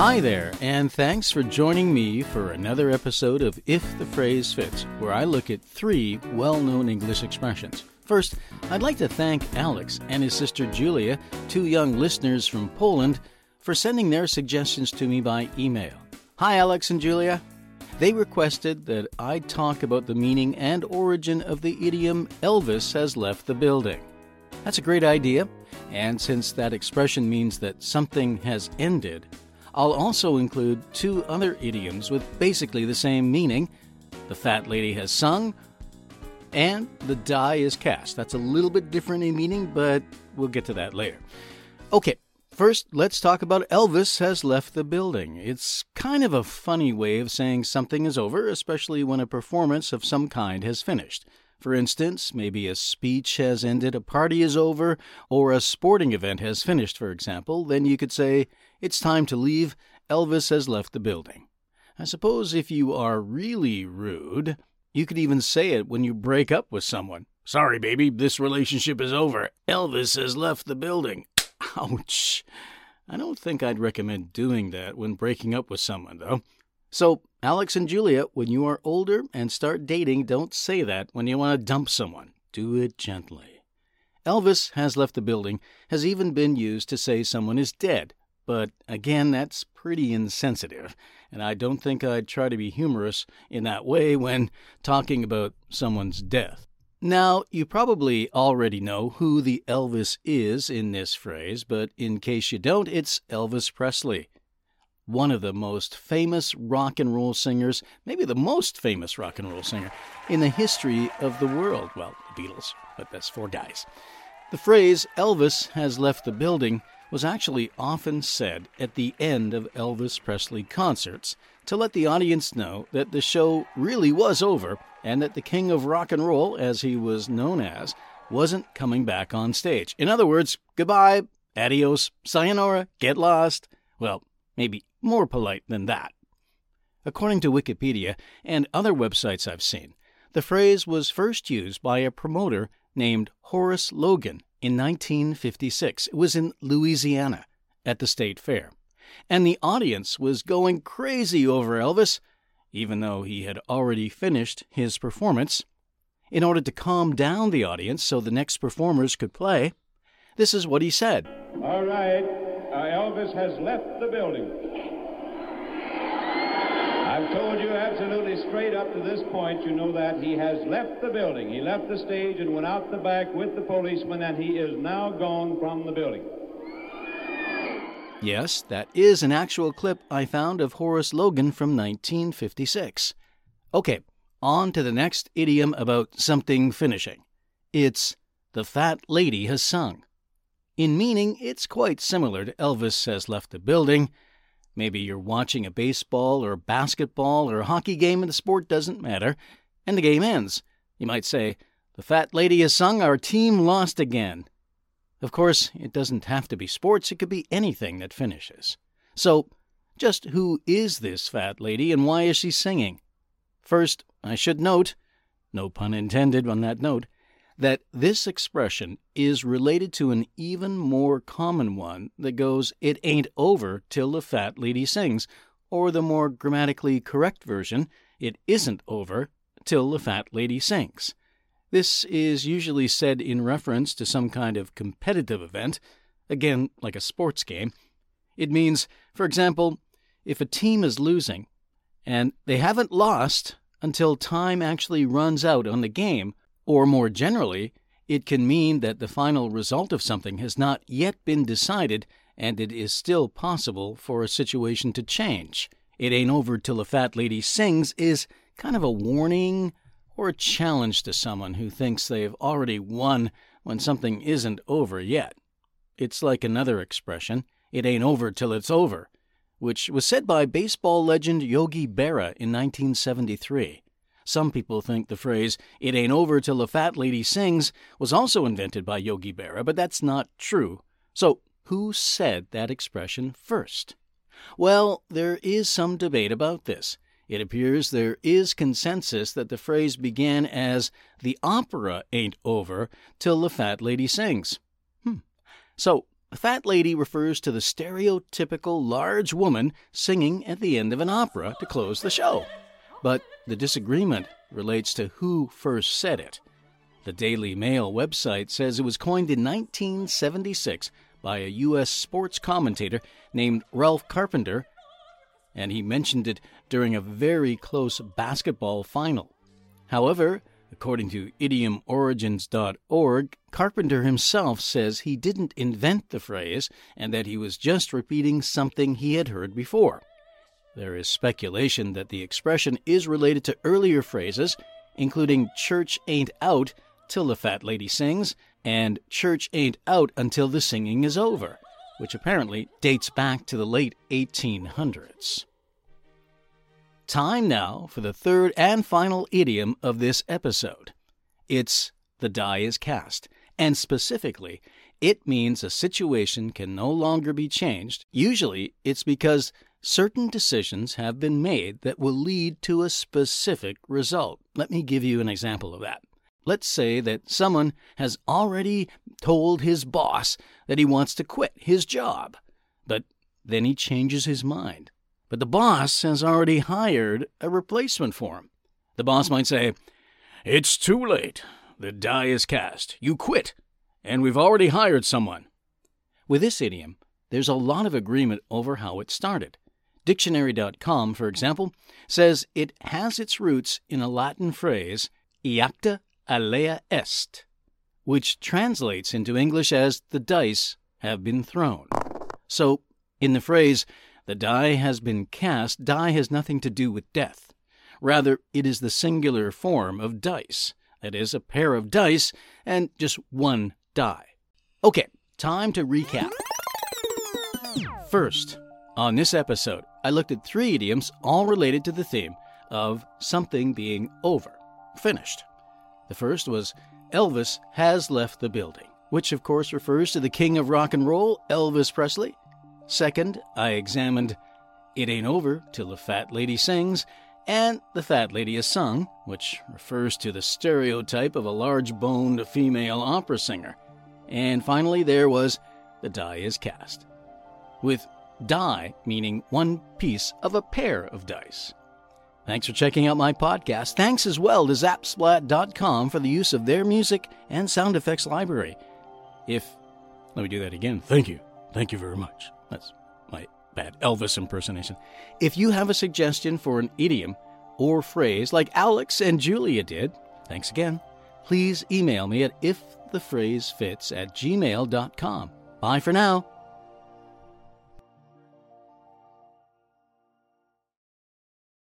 Hi there, and thanks for joining me for another episode of If the Phrase Fits, where I look at three well known English expressions. First, I'd like to thank Alex and his sister Julia, two young listeners from Poland, for sending their suggestions to me by email. Hi, Alex and Julia. They requested that I talk about the meaning and origin of the idiom Elvis has left the building. That's a great idea, and since that expression means that something has ended, I'll also include two other idioms with basically the same meaning. The fat lady has sung, and the die is cast. That's a little bit different in meaning, but we'll get to that later. Okay, first let's talk about Elvis has left the building. It's kind of a funny way of saying something is over, especially when a performance of some kind has finished. For instance, maybe a speech has ended, a party is over, or a sporting event has finished, for example, then you could say, It's time to leave. Elvis has left the building. I suppose if you are really rude, you could even say it when you break up with someone. Sorry, baby, this relationship is over. Elvis has left the building. Ouch. I don't think I'd recommend doing that when breaking up with someone, though. So, Alex and Julia, when you are older and start dating, don't say that when you want to dump someone. Do it gently. Elvis has left the building has even been used to say someone is dead, but again, that's pretty insensitive and I don't think I'd try to be humorous in that way when talking about someone's death. Now, you probably already know who the Elvis is in this phrase, but in case you don't, it's Elvis Presley. One of the most famous rock and roll singers, maybe the most famous rock and roll singer in the history of the world. Well, the Beatles, but that's four guys. The phrase Elvis has left the building was actually often said at the end of Elvis Presley concerts to let the audience know that the show really was over and that the king of rock and roll, as he was known as, wasn't coming back on stage. In other words, goodbye, adios, sayonara, get lost. Well, maybe more polite than that. According to Wikipedia and other websites I've seen, the phrase was first used by a promoter named Horace Logan in 1956. It was in Louisiana at the state fair. And the audience was going crazy over Elvis, even though he had already finished his performance. In order to calm down the audience so the next performers could play, this is what he said All right, Elvis has left the building. I've told you absolutely straight up to this point, you know that he has left the building. He left the stage and went out the back with the policeman, and he is now gone from the building. Yes, that is an actual clip I found of Horace Logan from 1956. Okay, on to the next idiom about something finishing. It's the fat lady has sung. In meaning, it's quite similar to Elvis has left the building Maybe you're watching a baseball or basketball or hockey game and the sport doesn't matter, and the game ends. You might say, The fat lady has sung, our team lost again. Of course, it doesn't have to be sports, it could be anything that finishes. So, just who is this fat lady and why is she singing? First, I should note, no pun intended on that note, that this expression is related to an even more common one that goes, It ain't over till the fat lady sings, or the more grammatically correct version, It isn't over till the fat lady sings. This is usually said in reference to some kind of competitive event, again, like a sports game. It means, for example, if a team is losing and they haven't lost until time actually runs out on the game, or more generally, it can mean that the final result of something has not yet been decided and it is still possible for a situation to change. It ain't over till a fat lady sings is kind of a warning or a challenge to someone who thinks they've already won when something isn't over yet. It's like another expression, it ain't over till it's over, which was said by baseball legend Yogi Berra in 1973. Some people think the phrase, it ain't over till the fat lady sings, was also invented by Yogi Berra, but that's not true. So, who said that expression first? Well, there is some debate about this. It appears there is consensus that the phrase began as, the opera ain't over till the fat lady sings. Hmm. So, fat lady refers to the stereotypical large woman singing at the end of an opera to close the show. But the disagreement relates to who first said it. The Daily Mail website says it was coined in 1976 by a U.S. sports commentator named Ralph Carpenter, and he mentioned it during a very close basketball final. However, according to idiomorigins.org, Carpenter himself says he didn't invent the phrase and that he was just repeating something he had heard before. There is speculation that the expression is related to earlier phrases, including church ain't out till the fat lady sings and church ain't out until the singing is over, which apparently dates back to the late 1800s. Time now for the third and final idiom of this episode. It's the die is cast, and specifically, it means a situation can no longer be changed. Usually, it's because certain decisions have been made that will lead to a specific result. Let me give you an example of that. Let's say that someone has already told his boss that he wants to quit his job, but then he changes his mind. But the boss has already hired a replacement for him. The boss might say, It's too late. The die is cast. You quit, and we've already hired someone. With this idiom, there's a lot of agreement over how it started. Dictionary.com, for example, says it has its roots in a Latin phrase, iacta alea est, which translates into English as the dice have been thrown. So, in the phrase, the die has been cast, die has nothing to do with death. Rather, it is the singular form of dice. That is, a pair of dice and just one die. Okay, time to recap. First, on this episode, I looked at three idioms all related to the theme of something being over, finished. The first was Elvis has left the building, which of course refers to the king of rock and roll, Elvis Presley, Second, I examined It Ain't Over Till the Fat Lady Sings and The Fat Lady is Sung, which refers to the stereotype of a large boned female opera singer. And finally, there was The Die is Cast, with die meaning one piece of a pair of dice. Thanks for checking out my podcast. Thanks as well to Zapsplat.com for the use of their music and sound effects library. If, let me do that again. Thank you. Thank you very much. That's my bad Elvis impersonation. If you have a suggestion for an idiom or phrase like Alex and Julia did, thanks again, please email me at ifthephrasefits at gmail.com. Bye for now.